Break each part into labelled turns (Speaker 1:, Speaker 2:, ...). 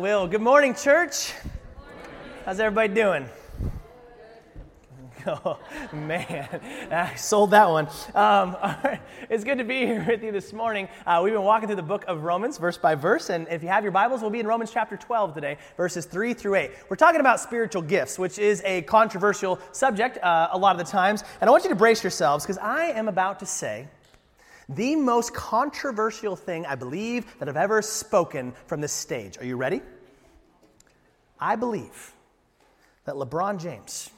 Speaker 1: Will, good morning, church. How's everybody doing? Oh, man, I sold that one. Um, It's good to be here with you this morning. Uh, we've been walking through the book of Romans, verse by verse, and if you have your Bibles, we'll be in Romans chapter 12 today, verses 3 through 8. We're talking about spiritual gifts, which is a controversial subject uh, a lot of the times, and I want you to brace yourselves because I am about to say the most controversial thing I believe that I've ever spoken from this stage. Are you ready? I believe that LeBron James,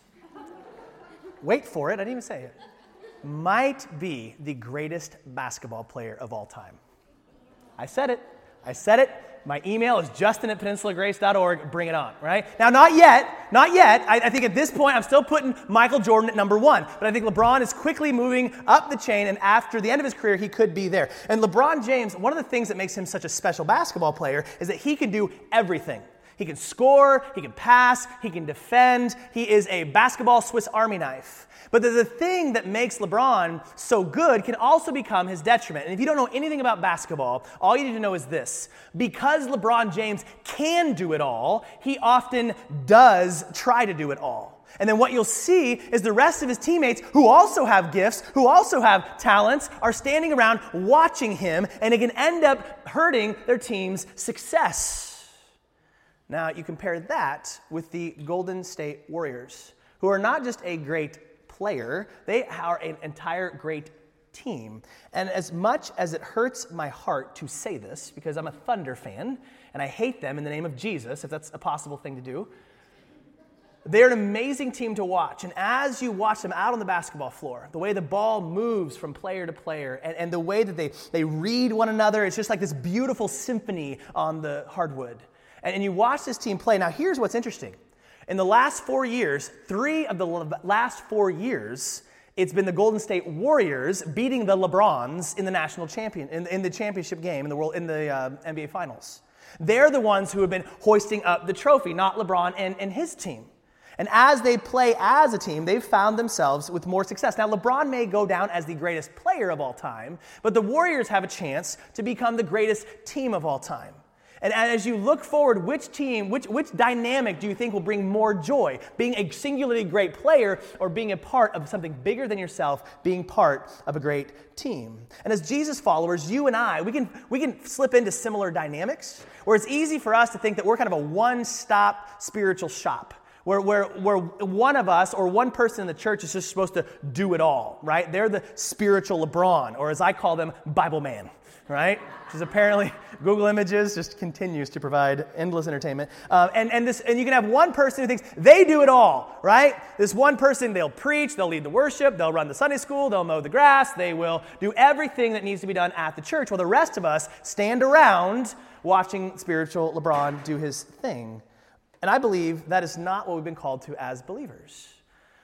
Speaker 1: wait for it, I didn't even say it, might be the greatest basketball player of all time. I said it. I said it. My email is justin at peninsulagrace.org. Bring it on, right? Now, not yet. Not yet. I, I, think at this point, I'm still putting Michael Jordan at number one. But I think LeBron is quickly moving up the chain, and after the end of his career, he could be there. And LeBron James, one of the things that makes him such a special basketball player is that he can do everything. He can score, he can pass, he can defend. He is a basketball Swiss Army knife. But the thing that makes LeBron so good can also become his detriment. And if you don't know anything about basketball, all you need to know is this. Because LeBron James can do it all, he often does try to do it all. And then what you'll see is the rest of his teammates, who also have gifts, who also have talents, are standing around watching him, and it can end up hurting their team's success. Now, you compare that with the Golden State Warriors, who are not just a great player, they are an entire great team. And as much as it hurts my heart to say this, because I'm a Thunder fan and I hate them in the name of Jesus, if that's a possible thing to do, they're an amazing team to watch. And as you watch them out on the basketball floor, the way the ball moves from player to player, and, and the way that they, they read one another, it's just like this beautiful symphony on the hardwood. And, and you watch this team play. Now, here's what's interesting in the last four years, three of the last four years, it's been the Golden State Warriors beating the LeBrons in the national champion in, in the championship game in the world in the uh, NBA Finals. They're the ones who have been hoisting up the trophy, not LeBron and, and his team. And as they play as a team, they've found themselves with more success. Now, LeBron may go down as the greatest player of all time, but the Warriors have a chance to become the greatest team of all time. And as you look forward, which team, which, which dynamic do you think will bring more joy? Being a singularly great player or being a part of something bigger than yourself, being part of a great team? And as Jesus followers, you and I, we can, we can slip into similar dynamics where it's easy for us to think that we're kind of a one stop spiritual shop. Where, where, where one of us or one person in the church is just supposed to do it all, right? They're the spiritual LeBron, or as I call them, Bible man right? Which is apparently Google Images just continues to provide endless entertainment. Um, and, and, this, and you can have one person who thinks they do it all, right? This one person, they'll preach, they'll lead the worship, they'll run the Sunday school, they'll mow the grass, they will do everything that needs to be done at the church, while the rest of us stand around watching spiritual LeBron do his thing. And I believe that is not what we've been called to as believers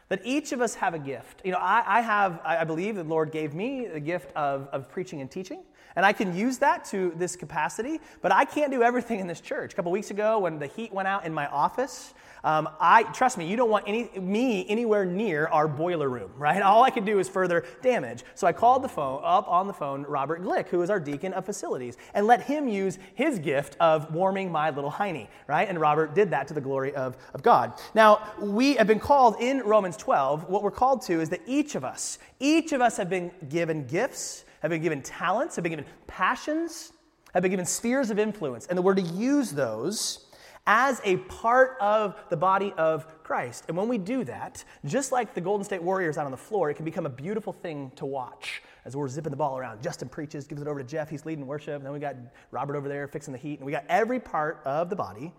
Speaker 1: that each of us have a gift. You know, I, I have, I believe the Lord gave me the gift of, of preaching and teaching. And I can use that to this capacity, but I can't do everything in this church. A couple weeks ago, when the heat went out in my office, um, I trust me, you don't want any, me anywhere near our boiler room, right? All I could do is further damage. So I called the phone up on the phone Robert Glick, who is our deacon of facilities, and let him use his gift of warming my little hiney, right? And Robert did that to the glory of, of God. Now, we have been called in Romans 12, what we're called to is that each of us, each of us have been given gifts have been given talents, have been given passions, have been given spheres of influence. And we're to use those as a part of the body of Christ. And when we do that, just like the Golden State Warriors out on the floor, it can become a beautiful thing to watch as we're zipping the ball around. Justin preaches, gives it over to Jeff, he's leading worship. And then we got Robert over there fixing the heat. And we got every part of the body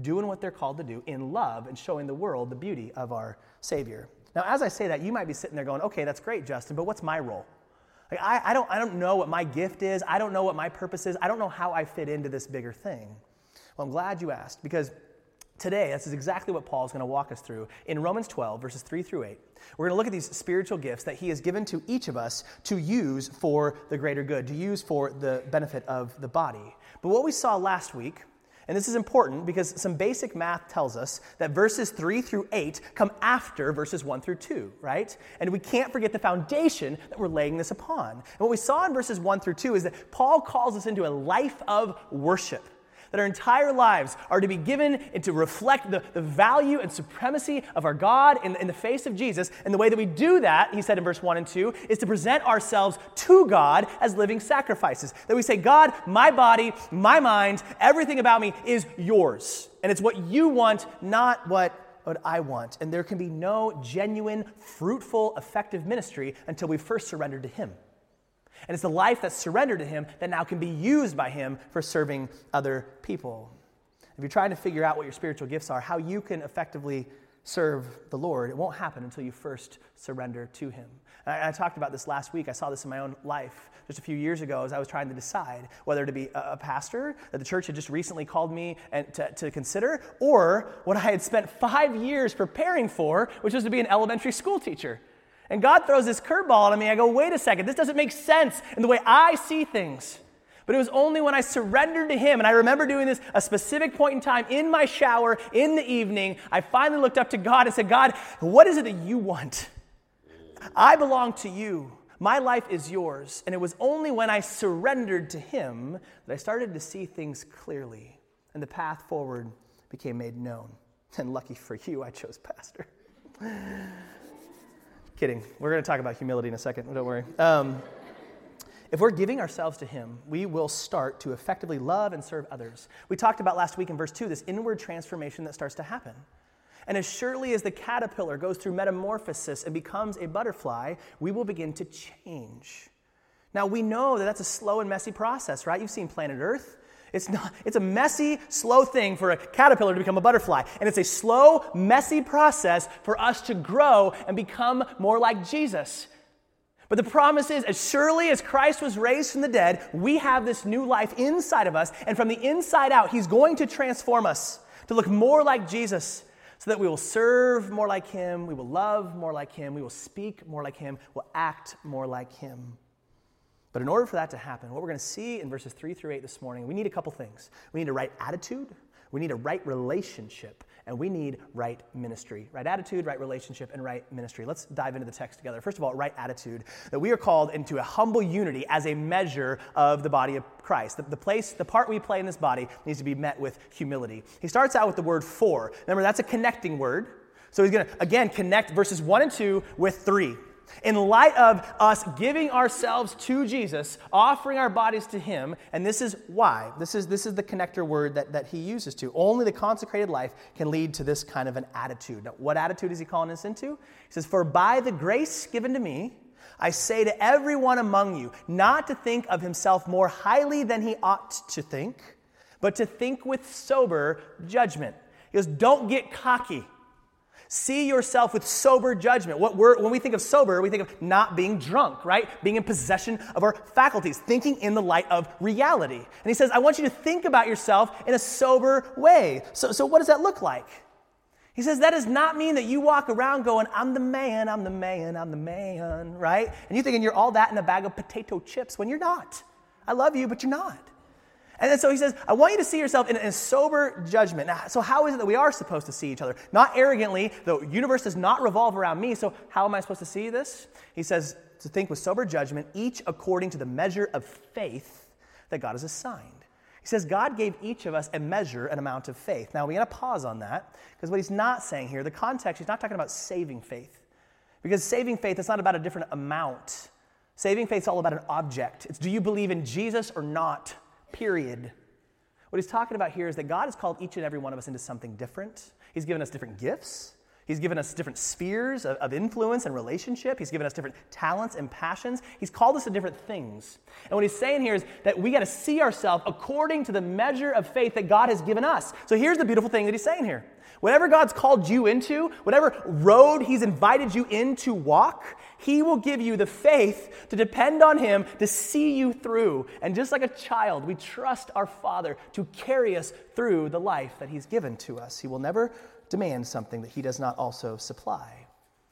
Speaker 1: doing what they're called to do in love and showing the world the beauty of our Savior. Now, as I say that, you might be sitting there going, okay, that's great, Justin, but what's my role? Like, I, I, don't, I don't know what my gift is. I don't know what my purpose is. I don't know how I fit into this bigger thing. Well, I'm glad you asked because today, this is exactly what Paul is going to walk us through in Romans 12, verses 3 through 8. We're going to look at these spiritual gifts that he has given to each of us to use for the greater good, to use for the benefit of the body. But what we saw last week and this is important because some basic math tells us that verses 3 through 8 come after verses 1 through 2, right? And we can't forget the foundation that we're laying this upon. And what we saw in verses 1 through 2 is that Paul calls us into a life of worship. That our entire lives are to be given and to reflect the, the value and supremacy of our God in, in the face of Jesus. And the way that we do that, he said in verse 1 and 2, is to present ourselves to God as living sacrifices. That we say, God, my body, my mind, everything about me is yours. And it's what you want, not what what I want. And there can be no genuine, fruitful, effective ministry until we first surrender to Him. And it's the life that's surrendered to Him that now can be used by Him for serving other people. If you're trying to figure out what your spiritual gifts are, how you can effectively serve the Lord, it won't happen until you first surrender to Him. And I, talked about this last week. I saw this in my own life just a few years ago as I was trying to decide whether to be a, pastor that the church had just recently called me and to, to consider, or what I had spent five years preparing for, which was to be an elementary school teacher. And God throws this curveball at me. I go, wait a second, this doesn't make sense in the way I see things. But it was only when I surrendered to Him, and I remember doing this a specific point in time in my shower in the evening. I finally looked up to God and said, God, what is it that you want? I belong to you. My life is yours. And it was only when I surrendered to Him that I started to see things clearly, and the path forward became made known. And lucky for you, I chose pastor. Kidding. We're going to talk about humility in a second. Don't worry. Um, if we're giving ourselves to Him, we will start to effectively love and serve others. We talked about last week in verse 2 this inward transformation that starts to happen. And as surely as the caterpillar goes through metamorphosis and becomes a butterfly, we will begin to change. Now, we know that that's a slow and messy process, right? You've seen planet Earth. It's, not, it's a messy, slow thing for a caterpillar to become a butterfly. And it's a slow, messy process for us to grow and become more like Jesus. But the promise is, as surely as Christ was raised from the dead, we have this new life inside of us. And from the inside out, He's going to transform us to look more like Jesus so that we will serve more like Him, we will love more like Him, we will speak more like Him, we'll act more like Him. But in order for that to happen, what we're going to see in verses 3 through 8 this morning, we need a couple things. We need a right attitude, we need a right relationship, and we need right ministry. Right attitude, right relationship, and right ministry. Let's dive into the text together. First of all, right attitude. That we are called into a humble unity as a measure of the body of Christ. The, the place, the part we play in this body needs to be met with humility. He starts out with the word for. Remember, that's a connecting word. So he's going to, again, connect verses 1 and 2 with 3. In light of us giving ourselves to Jesus, offering our bodies to Him, and this is why. This is, this is the connector word that, that He uses to. Only the consecrated life can lead to this kind of an attitude. Now, what attitude is He calling us into? He says, For by the grace given to me, I say to everyone among you, not to think of himself more highly than he ought to think, but to think with sober judgment. He goes, Don't get cocky. See yourself with sober judgment. What we're, when we think of sober, we think of not being drunk, right? Being in possession of our faculties, thinking in the light of reality. And he says, I want you to think about yourself in a sober way. So, so what does that look like? He says, that does not mean that you walk around going, I'm the man, I'm the man, I'm the man, right? And you're thinking you're all that in a bag of potato chips when you're not. I love you, but you're not. And then so he says, I want you to see yourself in, sober judgment. Now, so, how is it that we are supposed to see each other? Not arrogantly, the universe does not revolve around me, so how am I supposed to see this? He says, to think with sober judgment, each according to the measure of faith that God has assigned. He says God gave each of us a measure, an amount of faith. Now, we're going to pause on that because what he's not saying here, the context, he's not talking about saving faith. Because saving faith is not about a different amount. Saving faith is all about an object. It's do you believe in Jesus or not? Period. What he's talking about here is that God has called each and every one of us into something different. He's given us different gifts. He's given us different spheres of, of, influence and relationship. He's given us different talents and passions. He's called us to different things. And what he's saying here is that we got to see ourselves according to the measure of faith that God has given us. So here's the beautiful thing that he's saying here. Whatever God's called you into, whatever road he's invited you in to walk, he will give you the faith to depend on Him to see you through. And just like a child, we trust our Father to carry us through the life that He's given to us. He will never demand something that He does not also supply.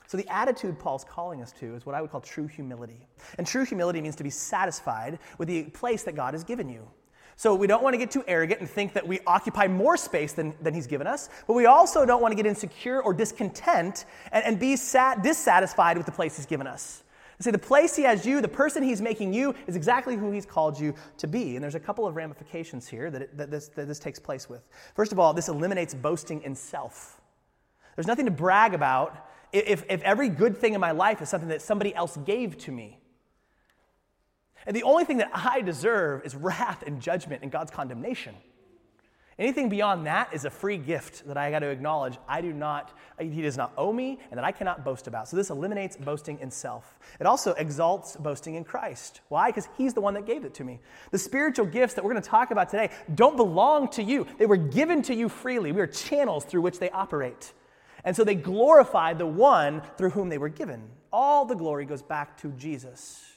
Speaker 1: So, the attitude Paul's calling us to is what I would call true humility. And true humility means to be satisfied with the place that God has given you. So we don't want to get too arrogant and think that we occupy more space than, than He's given us, but we also don't want to get insecure or discontent and, and be sat, dissatisfied with the place He's given us. See, the place he has you, the person he's making you, is exactly who he's called you to be. And there's a couple of ramifications here that, it, that, this, that this takes place with. First of all, this eliminates boasting in self. There's nothing to brag about if, if every good thing in my life is something that somebody else gave to me. And the only thing that I deserve is wrath and judgment and God's condemnation. Anything beyond that is a free gift that I got to acknowledge I do not, he does not owe me and that I cannot boast about. So this eliminates boasting in self. It also exalts boasting in Christ. Why? Because he's the one that gave it to me. The spiritual gifts that we're going to talk about today don't belong to you, they were given to you freely. We are channels through which they operate. And so they glorify the one through whom they were given. All the glory goes back to Jesus.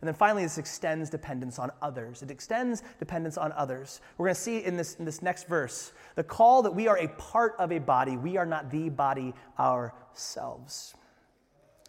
Speaker 1: And then finally, this extends dependence on others. It extends dependence on others. We're going to see in this, in this next verse the call that we are a part of a body, we are not the body ourselves.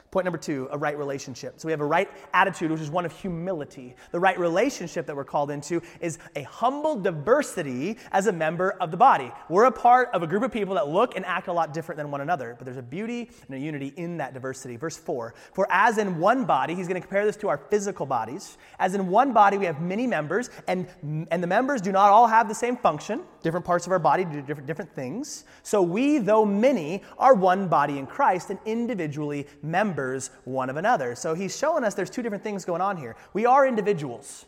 Speaker 1: Point number two, a right relationship. So we have a right attitude, which is one of humility. The right relationship that we're called into is a humble diversity as a member of the body. We're a part of a group of people that look and act a lot different than one another, but there's a beauty and a unity in that diversity. Verse four, for as in one body, he's going to compare this to our physical bodies. As in one body, we have many members, and, and the members do not all have the same function. Different parts of our body do different, different things. So we, though many, are one body in Christ and individually members one of another. So he's showing us there's two different things going on here. We are individuals.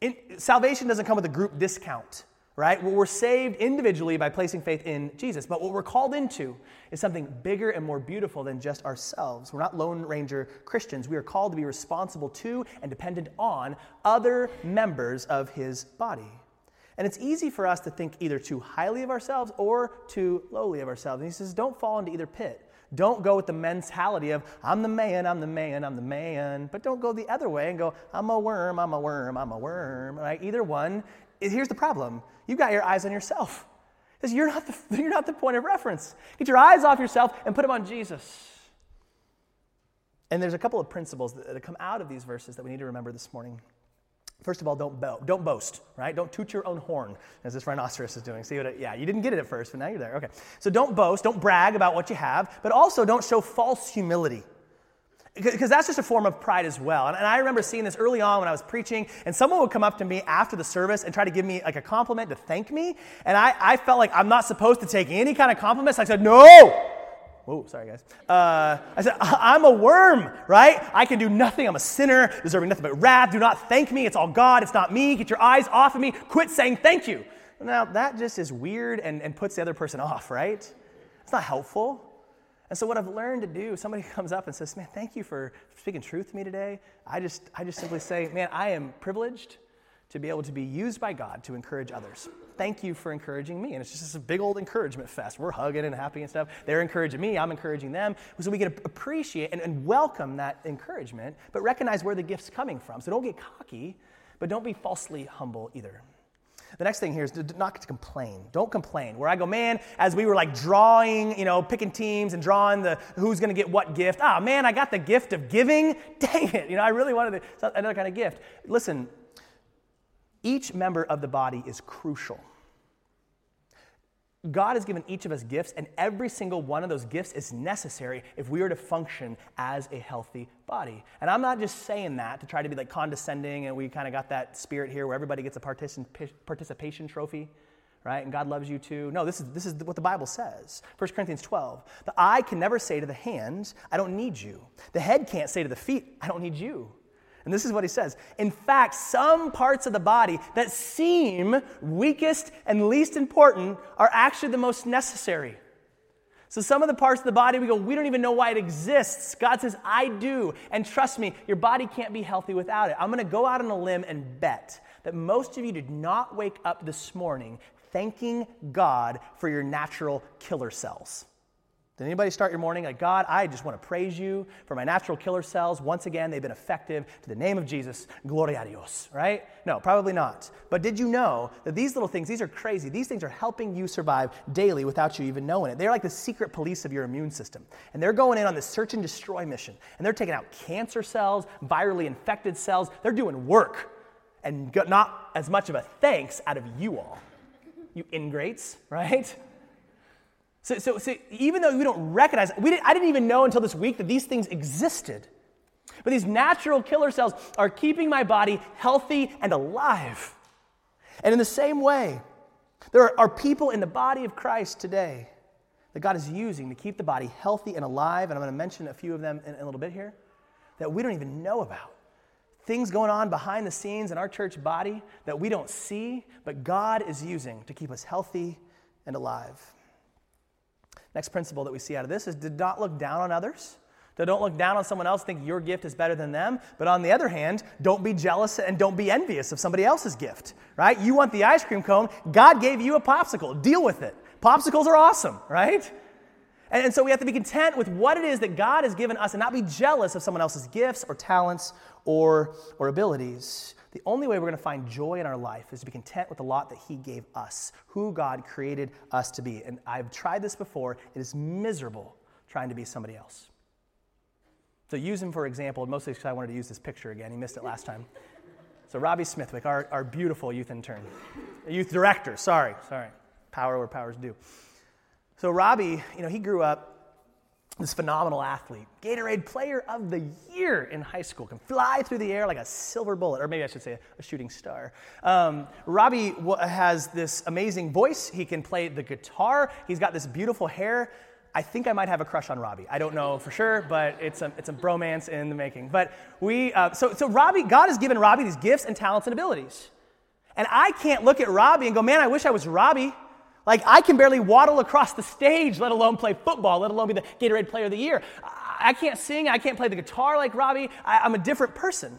Speaker 1: In, salvation doesn't come with a group discount, right? Well, we're saved individually by placing faith in Jesus. But what we're called into is something bigger and more beautiful than just ourselves. We're not Lone Ranger Christians. We are called to be responsible to and dependent on other members of his body. And it's easy for us to think either too highly of ourselves or too lowly of ourselves. And he says, don't fall into either pit. Don't go with the mentality of, I'm the man, I'm the man, I'm the man. But don't go the other way and go, I'm a worm, I'm a worm, I'm a worm. Right? Either one. Here's the problem you've got your eyes on yourself. Because you're not, the, you're not the point of reference. Get your eyes off yourself and put them on Jesus. And there's a couple of principles that, that come out of these verses that we need to remember this morning. First of all, don't, bo- don't boast, right? Don't toot your own horn, as this rhinoceros is doing. See what? It, yeah, you didn't get it at first, but now you're there. Okay. So don't boast, don't brag about what you have, but also don't show false humility. Because that's just a form of pride as well. And, and I remember seeing this early on when I was preaching, and someone would come up to me after the service and try to give me like a compliment to thank me. And I, I felt like I'm not supposed to take any kind of compliments. I said, No, Whoa, sorry, guys. Uh, I said, I'm a worm, right? I can do nothing. I'm a sinner, deserving nothing but wrath. Do not thank me. It's all God. It's not me. Get your eyes off of me. Quit saying thank you. Now, that just is weird and, and puts the other person off, right? It's not helpful. And so, what I've learned to do, somebody comes up and says, Man, thank you for speaking truth to me today. I just, I just simply say, Man, I am privileged to be able to be used by God to encourage others. Thank you for encouraging me. And it's just a big old encouragement fest. We're hugging and happy and stuff. They're encouraging me, I'm encouraging them. So we can appreciate and, and welcome that encouragement, but recognize where the gift's coming from. So don't get cocky, but don't be falsely humble either. The next thing here is to not to complain. Don't complain. Where I go, man, as we were like drawing, you know, picking teams and drawing the who's going to get what gift. Ah, man, I got the gift of giving. Dang it. You know, I really wanted the, another kind of gift. Listen, each member of the body is crucial. God has given each of us gifts, and every single one of those gifts is necessary if we are to function as a healthy body. And I'm not just saying that to try to be like condescending, and we kind of got that spirit here where everybody gets a participation trophy, right? And God loves you too. No, this is, this is what the Bible says. 1 Corinthians 12. The eye can never say to the hands, I don't need you. The head can't say to the feet, I don't need you. And this is what he says. In fact, some parts of the body that seem weakest and least important are actually the most necessary. So, some of the parts of the body we go, we don't even know why it exists. God says, I do. And trust me, your body can't be healthy without it. I'm going to go out on a limb and bet that most of you did not wake up this morning thanking God for your natural killer cells. Did anybody start your morning like, God, I just want to praise you for my natural killer cells. Once again, they've been effective to the name of Jesus. Gloria a Dios, right? No, probably not. But did you know that these little things, these are crazy. These things are helping you survive daily without you even knowing it. They're like the secret police of your immune system. And they're going in on this search and destroy mission. And they're taking out cancer cells, virally infected cells. They're doing work. And not as much of a thanks out of you all, you ingrates, right? So, so, so even though we don't recognize, we didn't, I didn't even know until this week that these things existed. But these natural killer cells are keeping my body healthy and alive. And in the same way, there are people in the body of Christ today that God is using to keep the body healthy and alive. And I'm going to mention a few of them in a little bit here that we don't even know about. Things going on behind the scenes in our church body that we don't see, but God is using to keep us healthy and alive. Next principle that we see out of this is to not look down on others. Don't look down on someone else, think your gift is better than them. But on the other hand, don't be jealous and don't be envious of somebody else's gift, right? You want the ice cream cone, God gave you a popsicle. Deal with it. Popsicles are awesome, right? And, and so we have to be content with what it is that God has given us and not be jealous of someone else's gifts or talents or, or abilities. The only way we're going to find joy in our life is to be content with the lot that He gave us, who God created us to be. And I've tried this before, it is miserable trying to be somebody else. So use him for example, mostly because I wanted to use this picture again. He missed it last time. So Robbie Smithwick, our, our beautiful youth intern, youth director, sorry, sorry. Power where power's due. So Robbie, you know, he grew up this phenomenal athlete, Gatorade Player of the Year in high school, can fly through the air like a silver bullet, or maybe I should say a shooting star. Um, Robbie has this amazing voice. He can play the guitar. He's got this beautiful hair. I think I might have a crush on Robbie. I don't know for sure, but it's a, it's a bromance in the making. But we, uh, so, so Robbie, God has given Robbie these gifts and talents and abilities. And I can't look at Robbie and go, man, I wish I was Robbie. Like, I can barely waddle across the stage, let alone play football, let alone be the Gatorade Player of the Year. I can't sing, I can't play the guitar like Robbie. I, I'm a different person.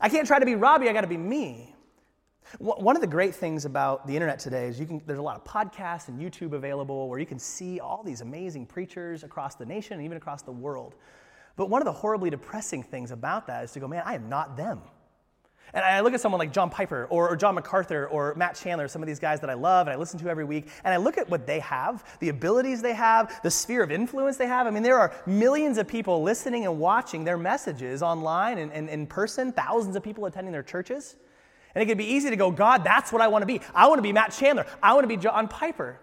Speaker 1: I can't try to be Robbie, I gotta be me. One of the great things about the internet today is you can, there's a lot of podcasts and YouTube available where you can see all these amazing preachers across the nation and even across the world. But one of the horribly depressing things about that is to go, man, I am not them. And I look at someone like John Piper or, or, John MacArthur or Matt Chandler, some of these guys that I love and I listen to every week, and I look at what they have, the abilities they have, the sphere of influence they have. I mean, there are millions of people listening and watching their messages online and, and in person, thousands of people attending their churches. And it could be easy to go, God, that's what I want to be. I want to be Matt Chandler. I want to be John Piper.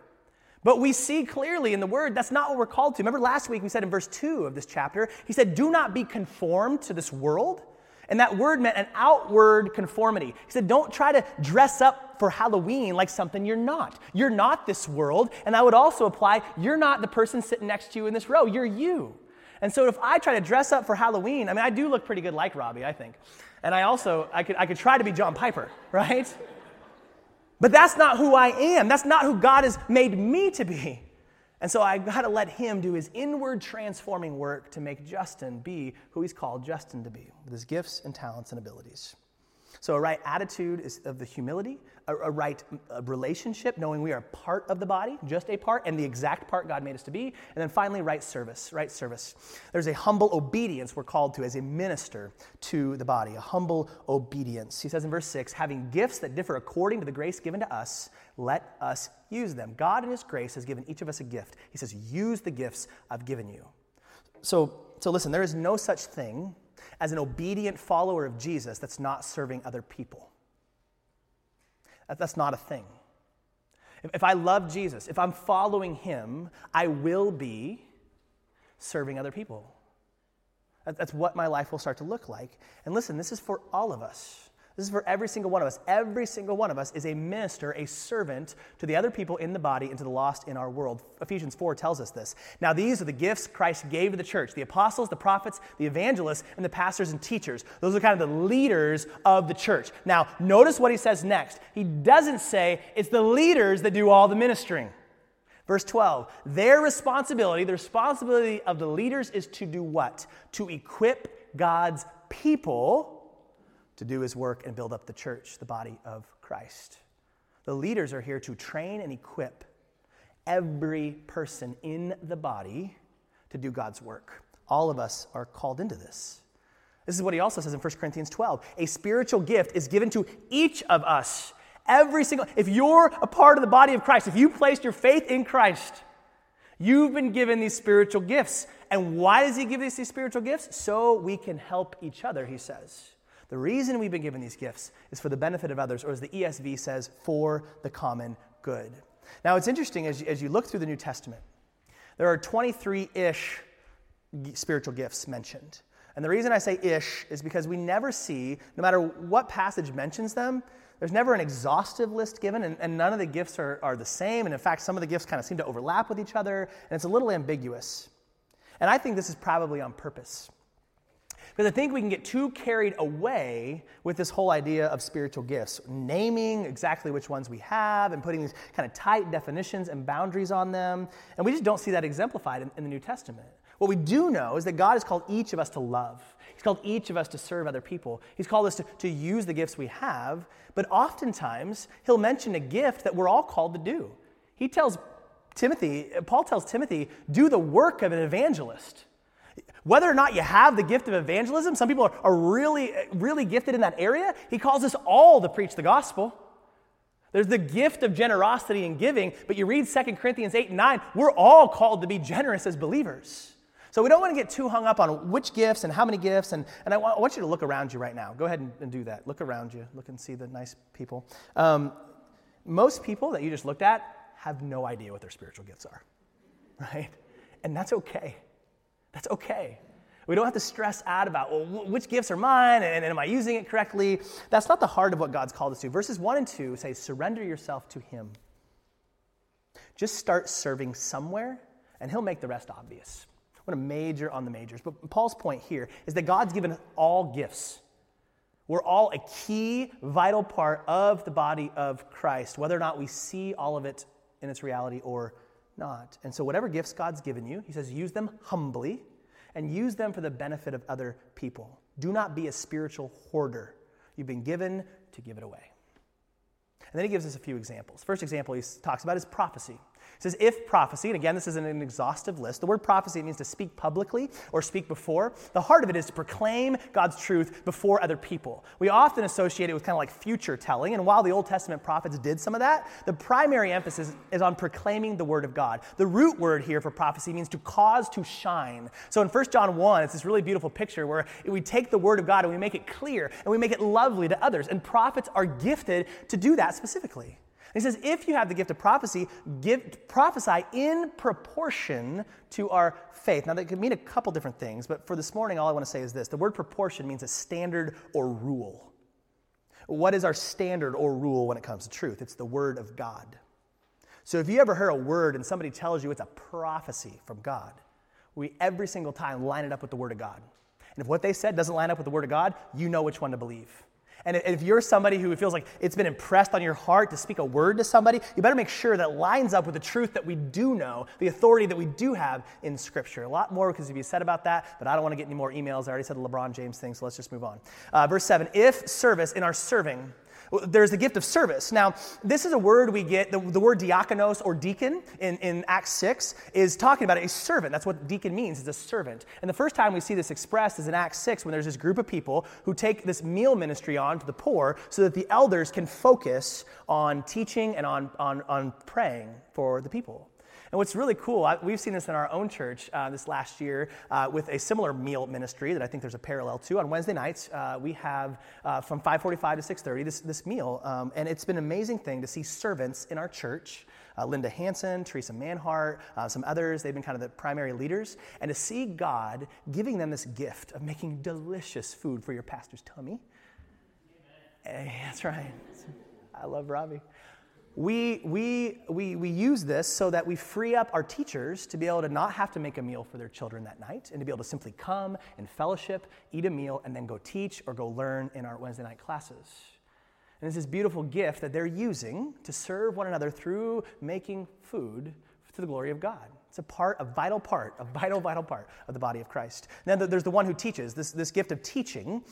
Speaker 1: But we see clearly in the word that's not what we're called to. Remember last week we said in verse 2 of this chapter, he said, Do not be conformed to this world. And that word meant an outward conformity. He said, Don't try to dress up for Halloween like something you're not. You're not this world. And that would also apply, you're not the person sitting next to you in this row. You're you. And so if I try to dress up for Halloween, I mean, I do look pretty good like Robbie, I think. And I also, I could, I could try to be John Piper, right? But that's not who I am. That's not who God has made me to be. And so I've got to let him do his inward transforming work to make Justin be who he's called Justin to be, with his gifts and talents and abilities. So, a right attitude is of the humility, a, a right a relationship, knowing we are part of the body, just a part, and the exact part God made us to be. And then finally, right service, right service. There's a humble obedience we're called to as a minister to the body, a humble obedience. He says in verse 6 having gifts that differ according to the grace given to us, let us use them. God, in His grace, has given each of us a gift. He says, use the gifts I've given you. So, so listen, there is no such thing as an obedient follower of Jesus that's not serving other people. That's not a thing. If I love Jesus, if I'm following him, I will be serving other people. That's what my life will start to look like. And listen, this is for all of us. This is for every single one of us. Every single one of us is a minister, a servant to the other people in the body and to the lost in our world. Ephesians 4 tells us this. Now, these are the gifts Christ gave to the church the apostles, the prophets, the evangelists, and the pastors and teachers. Those are kind of the leaders of the church. Now, notice what he says next. He doesn't say it's the leaders that do all the ministering. Verse 12, their responsibility, the responsibility of the leaders is to do what? To equip God's people to do his work and build up the church, the body of Christ. The leaders are here to train and equip every person in the body to do God's work. All of us are called into this. This is what he also says in 1 Corinthians 12. A spiritual gift is given to each of us. Every single, if you're a part of the body of Christ, if you placed your faith in Christ, you've been given these spiritual gifts. And why does he give us these spiritual gifts? So we can help each other, he says. The reason we've been given these gifts is for the benefit of others, or as the ESV says, for the common good. Now, it's interesting as you, as you look through the New Testament, there are 23 ish spiritual gifts mentioned. And the reason I say ish is because we never see, no matter what passage mentions them, there's never an exhaustive list given, and, and none of the gifts are, are the same. And in fact, some of the gifts kind of seem to overlap with each other, and it's a little ambiguous. And I think this is probably on purpose. Because I think we can get too carried away with this whole idea of spiritual gifts, naming exactly which ones we have and putting these kind of tight definitions and boundaries on them. And we just don't see that exemplified in, in the New Testament. What we do know is that God has called each of us to love. He's called each of us to serve other people. He's called us to, to use the gifts we have, but oftentimes he'll mention a gift that we're all called to do. He tells Timothy, Paul tells Timothy, do the work of an evangelist. Whether or not you have the gift of evangelism, some people are, are really, really gifted in that area. He calls us all to preach the gospel. There's the gift of generosity and giving, but you read 2 Corinthians 8 and 9, we're all called to be generous as believers. So we don't want to get too hung up on which gifts and how many gifts. And, and I, want, I want you to look around you right now. Go ahead and, and, do that. Look around you. Look and see the nice people. Um, most people that you just looked at have no idea what their spiritual gifts are, right? And that's okay. That's okay. We don't have to stress out about, well, which gifts are mine and, and am I using it correctly? That's not the heart of what God's called us to. Verses 1 and 2 say, surrender yourself to Him. Just start serving somewhere, and He'll make the rest obvious. Going to major on the majors. But Paul's point here is that God's given all gifts. We're all a key, vital part of the body of Christ, whether or not we see all of it in its reality or not. And so, whatever gifts God's given you, he says, use them humbly and use them for the benefit of other people. Do not be a spiritual hoarder. You've been given to give it away. And then he gives us a few examples. First example he talks about is prophecy. It says, if prophecy, and again, this isn't an exhaustive list. The word prophecy means to speak publicly or speak before. The heart of it is to proclaim God's truth before other people. We often associate it with kind of like future telling, and while the Old Testament prophets did some of that, the primary emphasis is on proclaiming the word of God. The root word here for prophecy means to cause to shine. So in 1 John 1, it's this really beautiful picture where we take the word of God and we make it clear and we make it lovely to others. And prophets are gifted to do that specifically. He says, if you have the gift of prophecy, give, prophesy in proportion to our faith. Now, that could mean a couple different things, but for this morning, all I want to say is this the word proportion means a standard or rule. What is our standard or rule when it comes to truth? It's the word of God. So if you ever hear a word and somebody tells you it's a prophecy from God, we every single time line it up with the word of God. And if what they said doesn't line up with the word of God, you know which one to believe. And if you're somebody who feels like it's been impressed on your heart to speak a word to somebody, you better make sure that lines up with the truth that we do know, the authority that we do have in Scripture. A lot more because if you said about that, but I don't want to get any more emails. I already said the LeBron James thing, so let's just move on. Uh, verse 7 If service in our serving, there's the gift of service. Now, this is a word we get, the, the word diakonos or deacon in, in Acts 6 is talking about a servant. That's what deacon means, is a servant. And the first time we see this expressed is in Acts 6 when there's this group of people who take this meal ministry on to the poor so that the elders can focus on teaching and on, on, on praying for the people. And what's really cool, I, we've seen this in our own church uh, this last year uh, with a similar meal ministry that I think there's a parallel to. On Wednesday nights, uh, we have uh, from 5:45 to 6:30 this, this meal, um, and it's been an amazing thing to see servants in our church. Uh, Linda Hanson, Teresa Manhart, uh, some others, they've been kind of the primary leaders. And to see God giving them this gift of making delicious food for your pastor's tummy. Hey, that's right. I love Robbie we, we, we, we use this so that we free up our teachers to be able to not have to make a meal for their children that night and to be able to simply come and fellowship, eat a meal, and then go teach or go learn in our Wednesday night classes. And it's this beautiful gift that they're using to serve one another through making food to the glory of God. It's a part, a vital part, a vital, vital part of the body of Christ. Then there's the one who teaches. This, this gift of teaching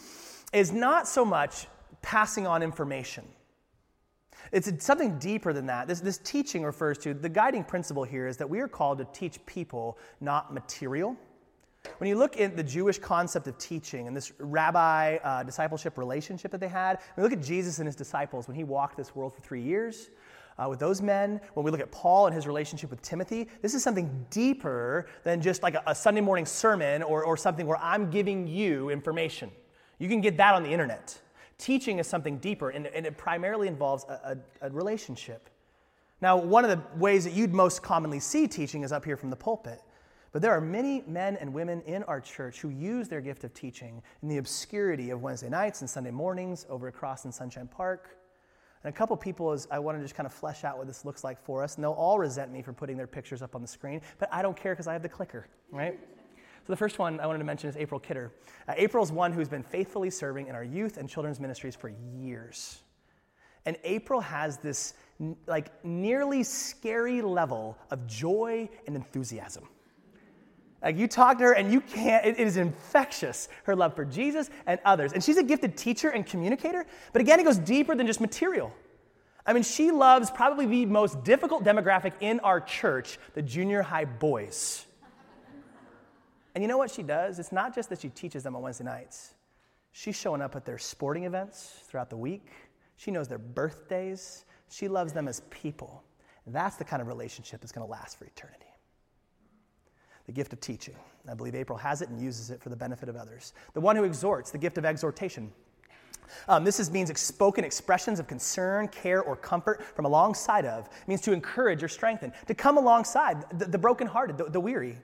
Speaker 1: is not so much passing on information. It's something deeper than that. This, this teaching refers to the guiding principle here is that we are called to teach people, not material. When you look at the Jewish concept of teaching and this rabbi uh, discipleship relationship that they had, we look at Jesus and his disciples when he walked this world for three years, uh, with those men, when we look at Paul and his relationship with Timothy, this is something deeper than just like a, a Sunday morning sermon or, or something where I'm giving you information. You can get that on the internet. Teaching is something deeper, and, and it primarily involves a, a, a relationship. Now, one of the ways that you'd most commonly see teaching is up here from the pulpit. But there are many men and women in our church who use their gift of teaching in the obscurity of Wednesday nights and Sunday mornings over across in Sunshine Park. And a couple people, is, I want to just kind of flesh out what this looks like for us. And they'll all resent me for putting their pictures up on the screen, but I don't care because I have the clicker, right? So the first one I wanted to mention is April Kidder. Uh, April's one who's been faithfully serving in our youth and children's ministries for years. And April has this like nearly scary level of joy and enthusiasm. Like you talk to her and you can't, it is infectious, her love for Jesus and others. And she's a gifted teacher and communicator, but again, it goes deeper than just material. I mean, she loves probably the most difficult demographic in our church, the junior high boys. And you know what she does? It's not just that she teaches them on Wednesday nights. She's showing up at their sporting events throughout the week. She knows their birthdays. She loves them as people. That's the kind of relationship that's going to last for eternity the gift of teaching. I believe April has it and uses it for the benefit of others. The one who exhorts, the gift of exhortation. Um, this is, means spoken expressions of concern, care, or comfort from alongside of. It means to encourage or strengthen, to come alongside the, the brokenhearted, the, the weary.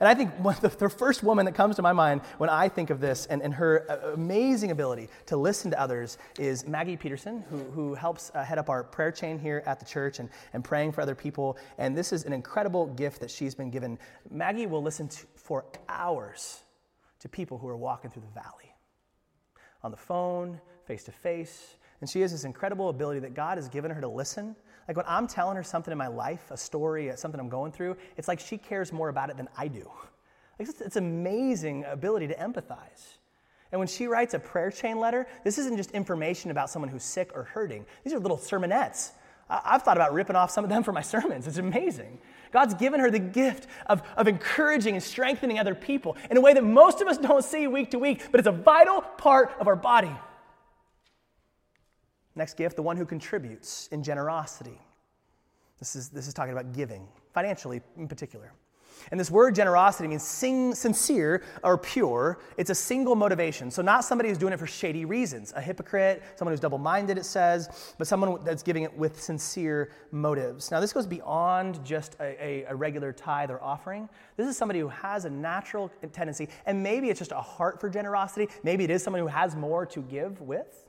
Speaker 1: And I think the, the, first woman that comes to my mind when I think of this and, and her uh, amazing ability to listen to others is Maggie Peterson, who, who helps uh, head up our prayer chain here at the church and, and praying for other people. And this is an incredible gift that she's been given. Maggie will listen to, for hours to people who are walking through the valley on the phone, face to face. And she has this incredible ability that God has given her to listen like when I'm telling her something in my life, a story, uh, something I'm going through, it's like she cares more about it than I do. Like it's, it's amazing ability to empathize. And when she writes a prayer chain letter, this isn't just information about someone who's sick or hurting. These are little sermonettes. I've thought about ripping off some of them for my sermons. It's amazing. God's given her the gift of, of encouraging and strengthening other people in a way that most of us don't see week to week, but it's a vital part of our body. Next gift, the one who contributes in generosity. This is, this is talking about giving, financially in particular. And this word generosity means sing, sincere or pure. It's a single motivation. So, not somebody who's doing it for shady reasons, a hypocrite, someone who's double minded, it says, but someone that's giving it with sincere motives. Now, this goes beyond just a, a, a regular tithe or offering. This is somebody who has a natural tendency, and maybe it's just a heart for generosity. Maybe it is someone who has more to give with.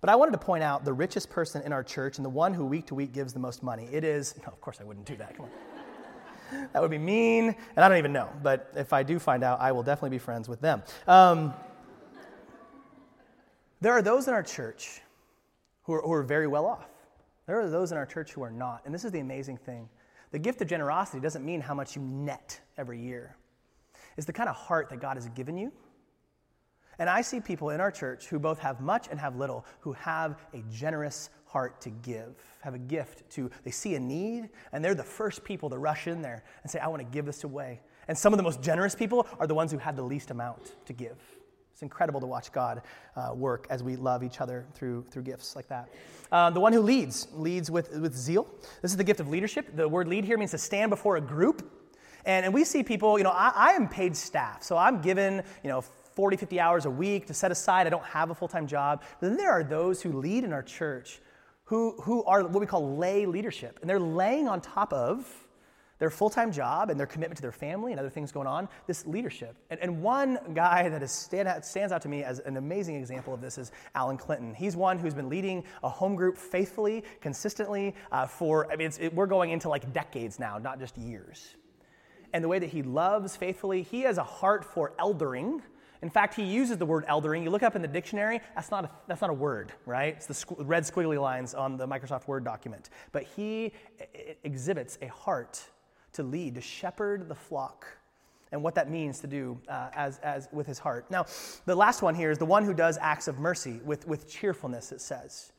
Speaker 1: But I wanted to point out the richest person in our church and the one who week to week gives the most money. It is, no, of course I wouldn't do that. Come on. that would be mean, and I don't even know. But if I do find out, I will definitely be friends with them. Um, there are those in our church who are, who are very well off. There are those in our church who are not. And this is the amazing thing the gift of generosity doesn't mean how much you net every year, it's the kind of heart that God has given you and I see people in our church who both have much and have little, who have a generous heart to give, have a gift to, they see a need, and they're the first people to rush in there and say, I want to give this away. And some of the most generous people are the ones who have the least amount to give. It's incredible to watch God uh, work as we love each other through, through gifts like that. Uh, the one who leads, leads with, with zeal. This is the gift of leadership. The word lead here means to stand before a group. And, and we see people, you know, I, I am paid staff, so I'm given, you know, 40, 50 hours a week to set aside. I don't have a full time job. But then there are those who lead in our church who, who are what we call lay leadership. And they're laying on top of their full time job and their commitment to their family and other things going on, this leadership. And, and one guy that is stand out, stands out to me as an amazing example of this is Alan Clinton. He's one who's been leading a home group faithfully, consistently uh, for, I mean, it, we're going into like decades now, not just years. And the way that he loves faithfully, he has a heart for eldering in fact, he uses the word eldering. You look up in the dictionary, that's not a, that's not a word, right? It's the squ- red squiggly lines on the Microsoft Word document. But he exhibits a heart to lead, to shepherd the flock, and what that means to do uh, as, as with his heart. Now, the last one here is the one who does acts of mercy with, with cheerfulness, it says.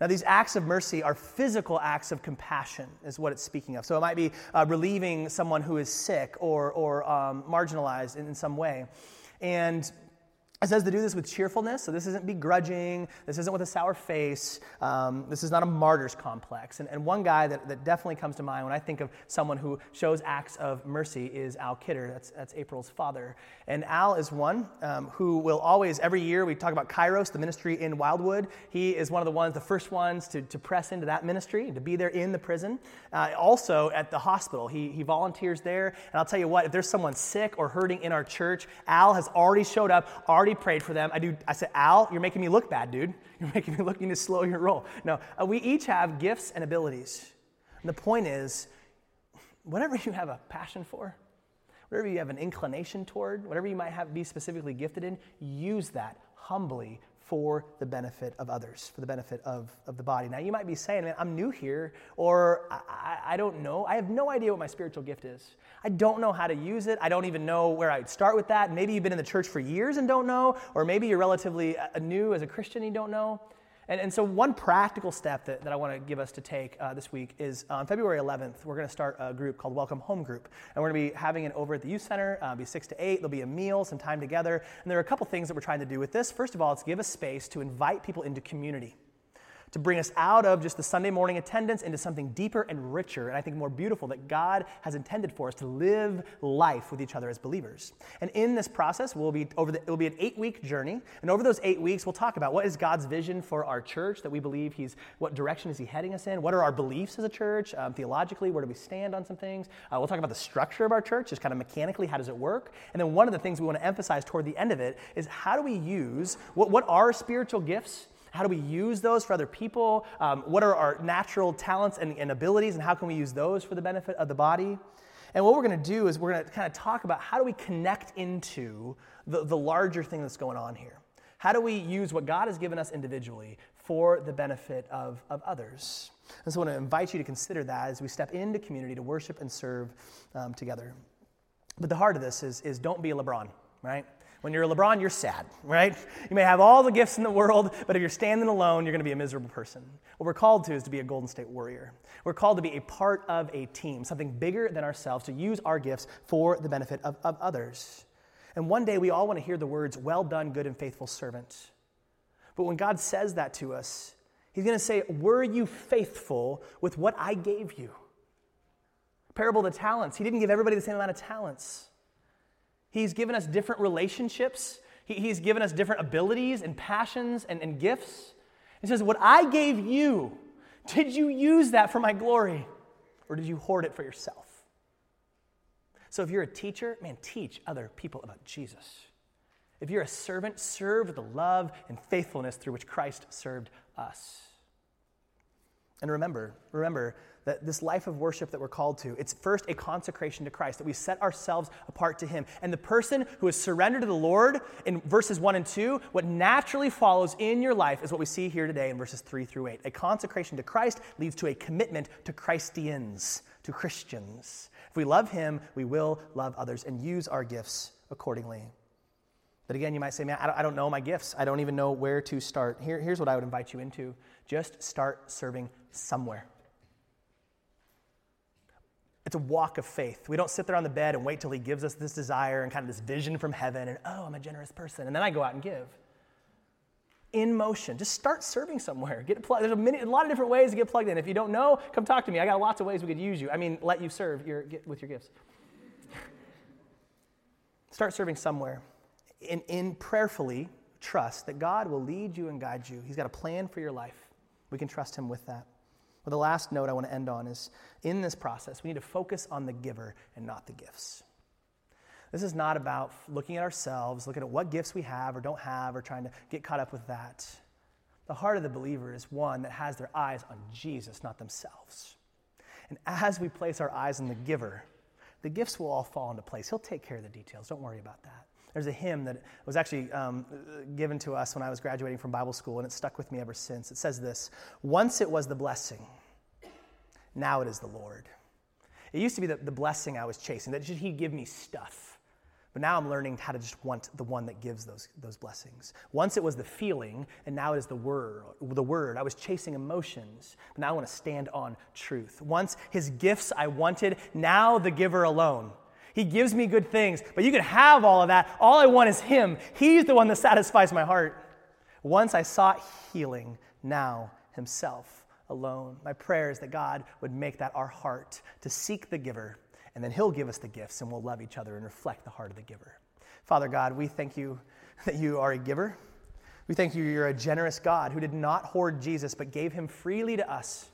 Speaker 1: Now, these acts of mercy are physical acts of compassion, is what it's speaking of. So it might be uh, relieving someone who is sick or, or um, marginalized in, in some way. And It says to do this with cheerfulness, so this isn't begrudging, this isn't with a sour face, um, this is not a martyr's complex. And, and one guy that, that definitely comes to mind when I think of someone who shows acts of mercy is Al Kidder. That's, that's April's father. And Al is one um, who will always, every year, we talk about Kairos, the ministry in Wildwood. He is one of the ones, the first ones to, to press into that ministry to be there in the prison. Uh, also at the hospital, he, he volunteers there. And I'll tell you what, if there's someone sick or hurting in our church, Al has already showed up, already already prayed for them. I do. I said, Al, you're making me look bad, dude. You're making me look. You need to slow your roll. No, uh, we each have gifts and abilities. And the point is, whatever you have a passion for, whatever you have an inclination toward, whatever you might have be specifically gifted in, use that humbly for the benefit of others, for the benefit of, of the body. Now, you might be saying, man, I'm new here, or I, I, don't know. I have no idea what my spiritual gift is. I don't know how to use it. I don't even know where I'd start with that. Maybe you've been in the church for years and don't know, or maybe you're relatively uh, new as a Christian and you don't know. And, and so, one practical step that, that I want to give us to take uh, this week is on February 11th, we're going to start a group called Welcome Home Group. And we're going to be having it over at the youth center, uh, be 6 to 8. There'll be a meal, some time together. And there are a couple things that we're trying to do with this. First of all, it's give us space to invite people into community to bring us out of just the Sunday morning attendance into something deeper and richer, and I think more beautiful that God has intended for us to live life with each other as believers. And in this process, we'll be over the, it will be an eight week journey, and over those eight weeks, we'll talk about what is God's vision for our church that we believe He's what direction is He heading us in, what are our beliefs as a church um, theologically, where do we stand on some things. Uh, we'll talk about the structure of our church, just kind of mechanically, how does it work, and then one of the things we want to emphasize toward the end of it is how do we use what, what are spiritual gifts how do we use those for other people? Um, what are our natural talents and, and abilities, and how can we use those for the benefit of the body? And what we're going to do is we're going to kind of talk about how do we connect into the, the larger thing that's going on here? How do we use what God has given us individually for the benefit of, of others? And so I want to invite you to consider that as we step into community to worship and serve um, together. But the heart of this is, is don't be a LeBron, right? When you're a LeBron, you're sad, right? You may have all the gifts in the world, but if you're standing alone, you're going to be a miserable person. What we're called to is to be a Golden State Warrior. We're called to be a part of a team, something bigger than ourselves, to use our gifts for the benefit of, of others. And one day we all want to hear the words, Well done, good and faithful servant. But when God says that to us, He's going to say, Were you faithful with what I gave you? Parable of the talents. He didn't give everybody the same amount of talents. He's given us different relationships. He, he's given us different abilities and passions and, and gifts. He says, What I gave you, did you use that for my glory? Or did you hoard it for yourself? So if you're a teacher, man, teach other people about Jesus. If you're a servant, serve the love and faithfulness through which Christ served us. And remember, remember, that this life of worship that we're called to, it's first a consecration to Christ, that we set ourselves apart to Him. And the person who is surrendered to the Lord in verses 1 and 2, what naturally follows in your life is what we see here today in verses 3 through 8. A consecration to Christ leads to a commitment to Christians, to Christians. If we love Him, we will love others and use our gifts accordingly. But again, you might say, man, I don't know my gifts. I don't even know where to start. Here, here's what I would invite you into just start serving somewhere. It's a walk of faith. We don't sit there on the bed and wait till He gives us this desire and kind of this vision from heaven and, oh, I'm a generous person. And then I go out and give. In motion. Just start serving somewhere. Get plugged. There's a, many, a lot of different ways to get plugged in. If you don't know, come talk to me. I got lots of ways we could use you. I mean, let you serve your, get, with your gifts. start serving somewhere. In, in prayerfully trust that God will lead you and guide you. He's got a plan for your life. We can trust Him with that. Well, the last note I want to end on is in this process, we need to focus on the giver and not the gifts. This is not about looking at ourselves, looking at what gifts we have or don't have, or trying to get caught up with that. The heart of the believer is one that has their eyes on Jesus, not themselves. And as we place our eyes on the giver, the gifts will all fall into place. He'll take care of the details. Don't worry about that. There's a hymn that was actually um, given to us when I was graduating from Bible school, and it stuck with me ever since. It says this Once it was the blessing, now it is the Lord. It used to be the, the blessing I was chasing, that should He'd give me stuff. But now I'm learning how to just want the one that gives those, those blessings. Once it was the feeling, and now it is the word. The word. I was chasing emotions, but now I want to stand on truth. Once his gifts I wanted, now the giver alone. He gives me good things, but you can have all of that. All I want is Him. He's the one that satisfies my heart. Once I sought healing, now Himself alone. My prayer is that God would make that our heart to seek the giver, and then He'll give us the gifts, and we'll love each other and reflect the heart of the giver. Father God, we thank you that you are a giver. We thank you you're a generous God who did not hoard Jesus, but gave him freely to us.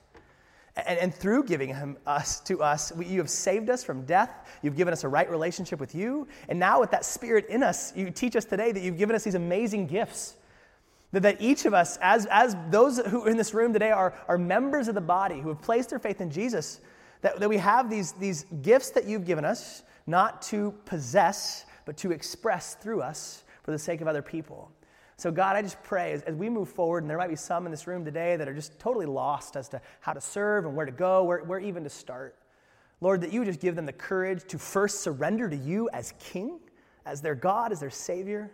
Speaker 1: And, and through giving him us to us, we, you have saved us from death. You've given us a right relationship with you. And now, with that spirit in us, you teach us today that you've given us these amazing gifts. That, that each of us, as, as those who are in this room today are, are members of the body who have placed their faith in Jesus, that, that we have these, these gifts that you've given us, not to possess, but to express through us for the sake of other people. So, God, I just pray as, as, we move forward, and there might be some in this room today that are just totally lost as to how to serve and where to go, where, where even to start. Lord, that you just give them the courage to first surrender to you as King, as their God, as their Savior,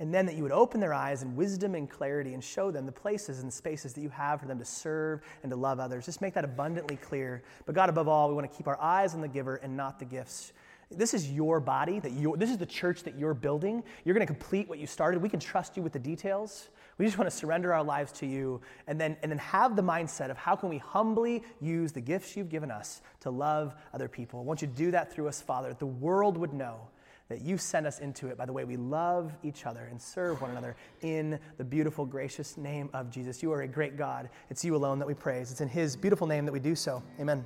Speaker 1: and then that you would open their eyes in wisdom and clarity and show them the places and spaces that you have for them to serve and to love others. Just make that abundantly clear. But God, above all, we want to keep our eyes on the giver and not the gifts. This is your body, that you this is the church that you're building. You're going to complete what you started. We can trust you with the details. We just want to surrender our lives to you and then, and then have the mindset of how can we humbly use the gifts you've given us to love other people. I want you to do that through us, Father, that the world would know that you sent us into it by the way we love each other and serve one another in the beautiful, gracious name of Jesus. You are a great God. It's you alone that we praise. It's in His beautiful name that we do so. Amen.